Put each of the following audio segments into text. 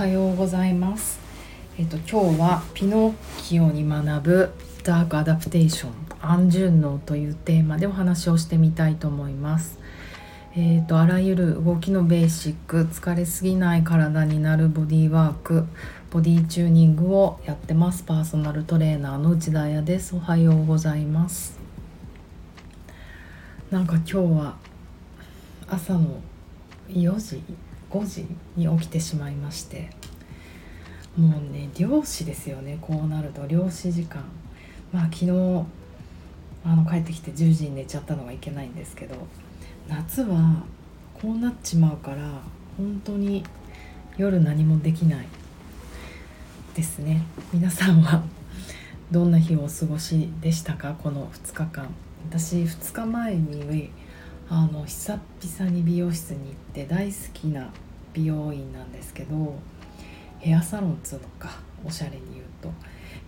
はようございます。えっと今日はピノキオに学ぶダークアダプテーション安順応というテーマでお話をしてみたいと思います。えっとあらゆる動きのベーシック疲れすぎない体になるボディワークボディチューニングをやってますパーソナルトレーナーの内田彩です。おはようございます。なんか今日は朝の4時5時に起きてしまいましてもうね漁師ですよね。こうなると漁師時間。まあ昨日あの帰ってきて10時に寝ちゃったのがいけないんですけど夏はこうなっちまうから本当に夜何もできない。ですね。皆さんはどんな日をお過ごしでしたか？この2日間。私2日前にあの久々に美容室に行って大好きな美容院なんですけどヘアサロンっつうのかおしゃれに言うと。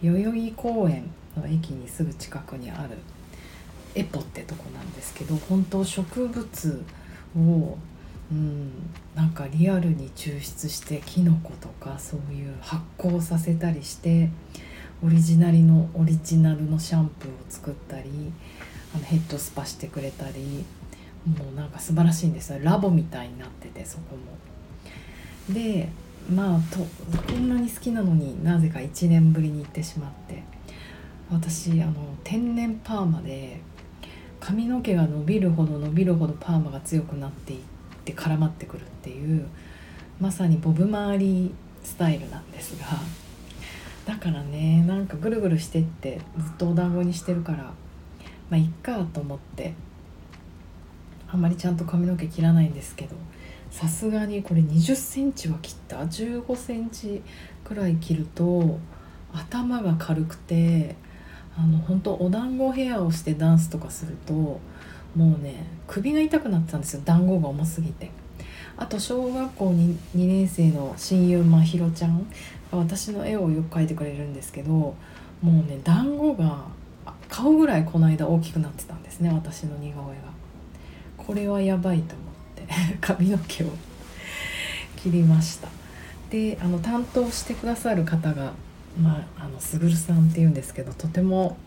代々木公園の駅にすぐ近くにあるエポってとこなんですけど本当植物をうんなんかリアルに抽出してキノコとかそういう発酵させたりしてオリジナルのオリジナルのシャンプーを作ったりあのヘッドスパしてくれたりもうなんか素晴らしいんですよ。ラボみたいになっててそこも。でまあとこんなに好きなのになぜか1年ぶりに行ってしまって。私あの天然パーマで髪の毛が伸びるほど伸びるほどパーマが強くなっていって絡まってくるっていうまさにボブ周りスタイルなんですが。だからねなんかぐるぐるしてってずっとお団子にしてるからまあいっかと思って。あんまりちゃんと髪の毛切らないんですけどさすがにこれ2 0センチは切った1 5センチくらい切ると頭が軽くてあの本当お団子ヘアをしてダンスとかするともうね首が痛くなってたんですよ。団子が重すぎて。あと小学校 2, 2年生の親友まひろちゃんが私の絵をよく描いてくれるんですけどもうね団子が顔ぐらいこの間大きくなってたんですね私の似顔絵が。これはやばいと思って 髪の毛を切りました。であの担当してくださる方がまああのすぐるさんっていうんですけどとても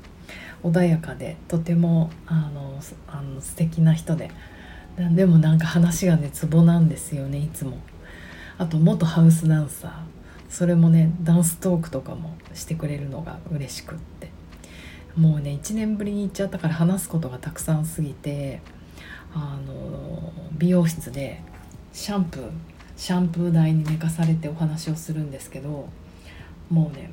穏やかでとてもあのあの素敵な人ででもなんか話がねツボなんですよねいつも。あと元ハウスダンサー。それもねダンストークとかもしてくれるのが嬉しくって。もうね1年ぶりに行っちゃったから話すことがたくさんすぎてあの美容室でシャンプーシャンプー台に寝かされてお話をするんですけどもうね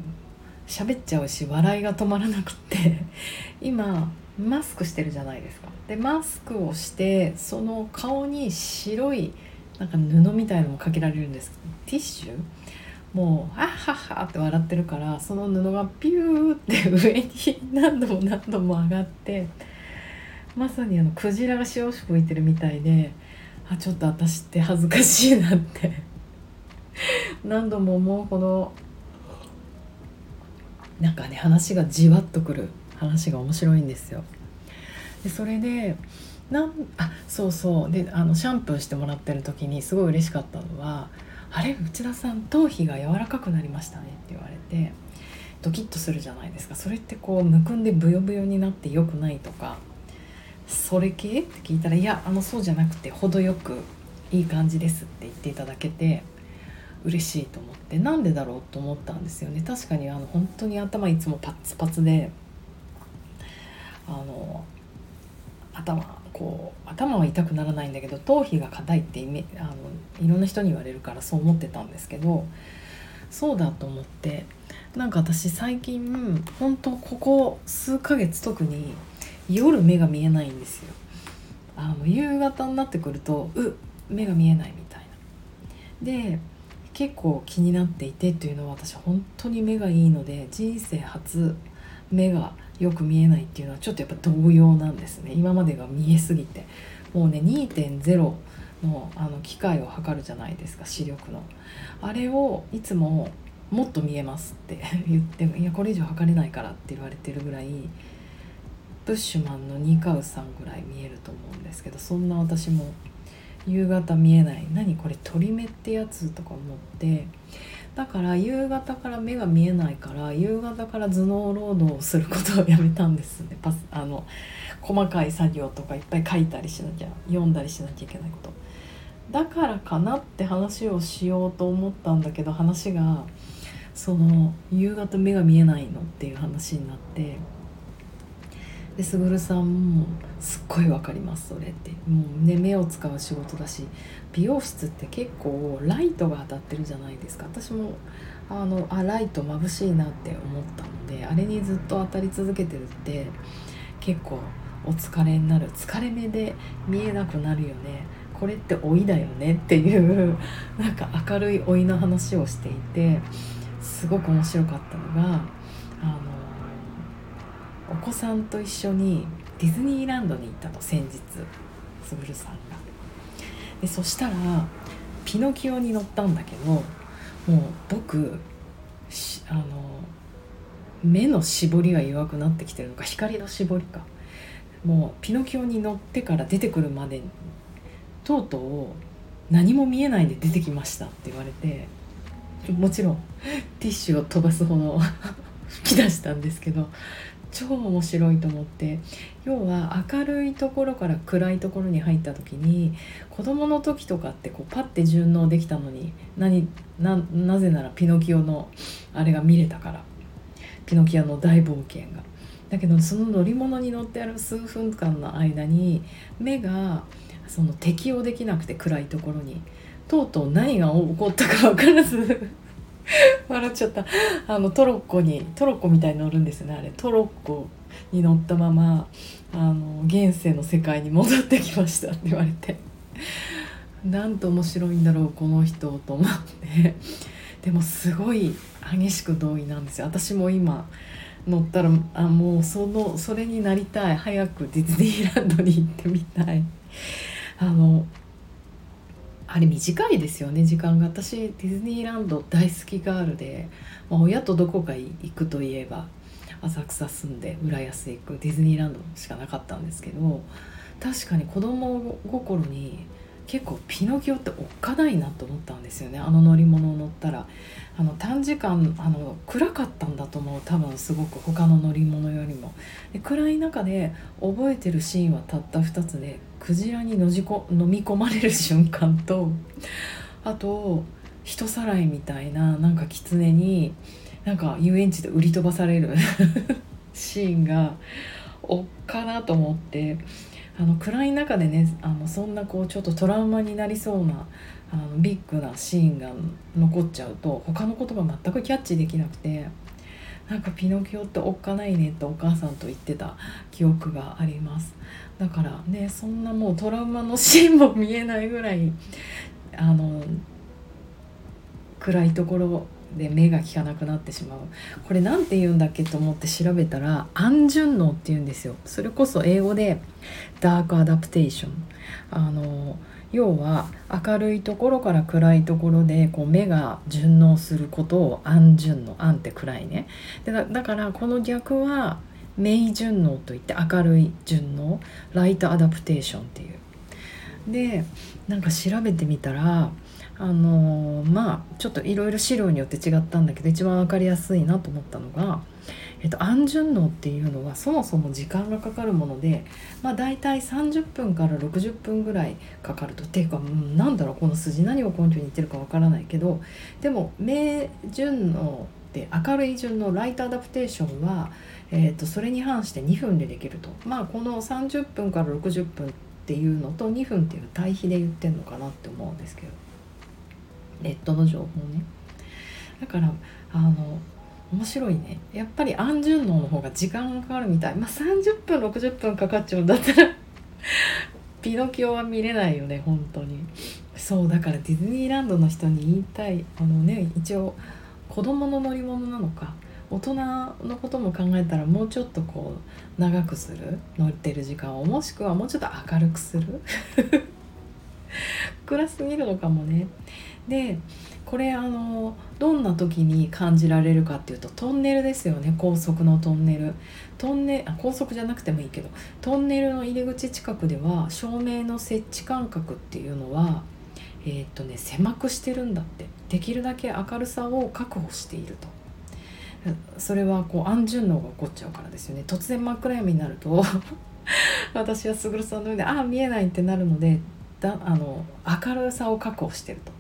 喋っちゃうし笑いが止まらなくって 今マスクしてるじゃないですか。でマスクをしてその顔に白いなんか布みたいのもかけられるんです。ティッシュ？もう「あっはっは」って笑ってるからその布がピューって上に何度も何度も上がってまさにあのクジラが潮吹いてるみたいであちょっと私って恥ずかしいなって。何度も思うほどなんかね話がじわっとくる。話が面白いんですよ。でそれでなんあそうそう。であのシャンプーしてもらってる時にすごい嬉しかったのは「あれ内田さん頭皮が柔らかくなりましたね」って言われてドキッとするじゃないですか。それってこうむくんでブヨブヨになって良くないとかそれ系？って聞いたらいやあのそうじゃなくて程よくいい感じですって言っていただけて嬉しいと思ってなんでだろうと思ったんですよね。確かにあの本当に頭いつもパツパツであの頭こう頭は痛くならないんだけど頭皮が硬いってイメあのいろんな人に言われるからそう思ってたんですけどそうだと思ってなんか私最近本当ここ数ヶ月特に夜目が見えないんですよ。あの夕方になってくるとう目が見えないみたいな。で結構気になっていてというのは私本当に目がいいので人生初目がよく見えないっていうのはちょっとやっぱ動揺なんですね。今までが見えすぎて。もうね2.0のあの機械を測るじゃないですか視力の。あれをいつももっと見えますって言ってもいやこれ以上測れないからって言われてるぐらいブッシュマンのニカウさんぐらい見えると思うんですけどそんな私も夕方見えない。何これ鳥目ってやつとか思って。だから夕方から目が見えないから夕方から頭脳労働をすることをやめたんですね。パスあの細かい作業とかいっぱい書いたりしなきゃ読んだりしなきゃいけないこと。だからかなって話をしようと思ったんだけど話がその夕方目が見えないのっていう話になってですぐるさんもすっごい分かりますそれって。もうね目を使う仕事だし美容室って結構ライトが当たってるじゃないですか。私もあのあライト眩しいなって思ったのであれにずっと当たり続けてるって結構お疲れになる。疲れ目で見えなくなるよね。これって老いだよね。っていう なんか明るい老いの話をしていてすごく面白かったのがあのお子さんと一緒にディズニーランドに行ったの先日つぶるさんが。でそしたらピノキオに乗ったんだけどもう僕あの目の絞りが弱くなってきてるのか光の絞りかもうピノキオに乗ってから出てくるまでとうとう何も見えないで出てきましたって言われてもちろんティッシュを飛ばすほど 吹き出したんですけど超面白いと思って。要は明るいところから暗いところに入った時に子供の時とかってこうパッて順応できたのに何ななぜならピノキオのあれが見れたから。ピノキオの大冒険が。だけどその乗り物に乗ってある数分間の間に目がその適応できなくて暗いところにとうとう何が起こったか分からず。笑っちゃった。あのトロッコにトロッコみたいに乗るんですねあれ。トロッコに乗ったままあの現世の世界に戻ってきましたって言われて。なんと面白いんだろうこの人と思って。でもすごい激しく同意なんですよ。私も今乗ったらあもうそのそれになりたい。早くディズニーランドに行ってみたい。あのあれ短いですよね時間が。私ディズニーランド大好きガールで、まあ、親とどこか行くといえば浅草住んで浦安行くディズニーランドしかなかったんですけど確かに子供心に結構ピノキオっておっかないなと思ったんですよね。あの乗り物を乗ったら。あの短時間あの暗かったんだと思う。多分すごく他の乗り物よりも。で暗い中で覚えてるシーンはたった2つでクジラにのじこ飲み込まれる瞬間とあと人さらいみたいななんか狐になんか遊園地で売り飛ばされる シーンがおっかなと思ってあの暗い中でねあのそんなこうちょっとトラウマになりそうなあのビッグなシーンが残っちゃうと他のことが全くキャッチできなくてなんかピノキオっておっかないねってお母さんと言ってた記憶があります。だからねそんなもうトラウマのシーンも見えないぐらいあの暗いところで目が利かなくなってしまう。これ何て言うんだっけと思って調べたら安順応って言うんですよ。それこそ英語でダークアダプテーションあの要は明るいところから暗いところでこう目が順応することを安順応安って暗いね。でだからこの逆は明順応といって明るい順応。ライトアダプテーションっていう。でなんか調べてみたらあのまあちょっといろいろ資料によって違ったんだけど一番分かりやすいなと思ったのが、えっと、安順応っていうのはそもそも時間がかかるもので、まあ、大体30分から60分ぐらいかかるとっていうか、うん、なんだろうこの筋何を根拠に言ってるか分からないけどでも明順応って明るい順のライトアダプテーションは、えー、とそれに反して2分でできるとまあこの30分から60分っていうのと2分っていう対比で言ってんのかなって思うんですけど。ネットの情報ね。だからあの面白いね。やっぱり安順応の方が時間がかかるみたい。まあ30分60分かかっちゃうんだったら ピノキオは見れないよね本当に。そうだからディズニーランドの人に言いたい。あのね一応子供の乗り物なのか。大人のことも考えたらもうちょっとこう長くする。乗ってる時間を。もしくはもうちょっと明るくする。暗すぎるのかもね。でこれあのどんな時に感じられるかっていうとトンネルですよね。高速のトンネル。トンネあ高速じゃなくてもいいけどトンネルの入り口近くでは照明の設置間隔っていうのはえー、っとね狭くしてるんだって。できるだけ明るさを確保していると。それはこう安順能が起こっちゃうからですよね。突然真っ暗闇になると 私は卓さんのようでああ見えないってなるのでだあの明るさを確保してると。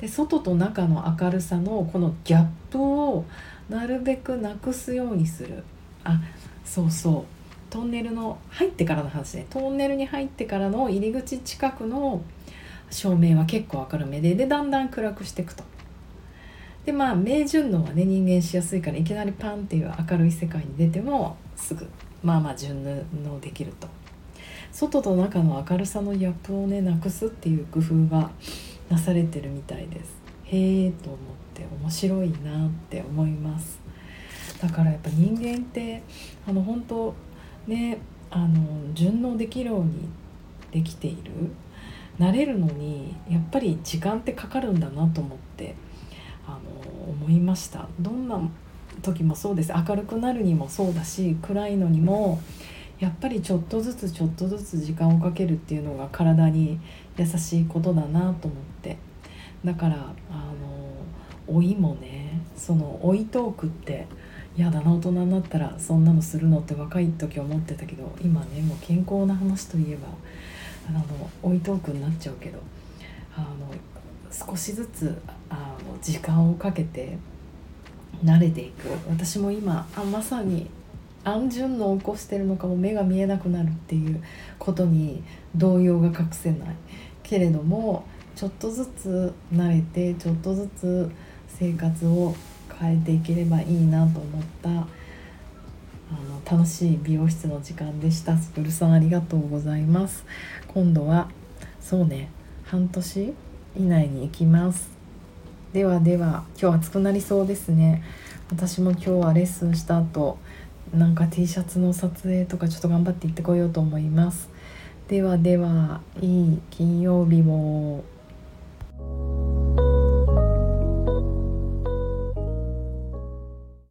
で外と中の明るさのこのギャップをなるべくなくすようにする。あそうそう。トンネルの入ってからの話ね。トンネルに入ってからの入り口近くの照明は結構明るめででだんだん暗くしていくと。でまあ明順応はね人間しやすいからいきなりパンっていう明るい世界に出てもすぐまあまあ順応できると。外と中の明るさのギャップをねなくすっていう工夫がなされてるみたいです。へえと思って面白いなって思います。だからやっぱ人間ってあの本当ねあの順応できるようにできている。慣れるのにやっぱり時間ってかかるんだなと思ってあの思いました。どんな時もそうです。明るくなるにもそうだし暗いのにもやっぱりちょっとずつちょっとずつ時間をかけるっていうのが体に優しいことだなと思って。だからあの老いもねその老いトークって嫌だな大人になったらそんなのするのって若い時思ってたけど今ねもう健康な話といえばあの老いトークになっちゃうけどあの少しずつあの時間をかけて慣れていく。私も今あまさに安順の起こしてるのかも目が見えなくなるっていうことに動揺が隠せないけれどもちょっとずつ慣れてちょっとずつ生活を変えていければいいなと思った。あの楽しい美容室の時間でした。スプルさんありがとうございます。今度はそうね半年以内に行きます。ではでは今日暑くなりそうですね。私も今日はレッスンした後なんか T シャツの撮影とかちょっと頑張って行ってこようと思います。ではではいい金曜日を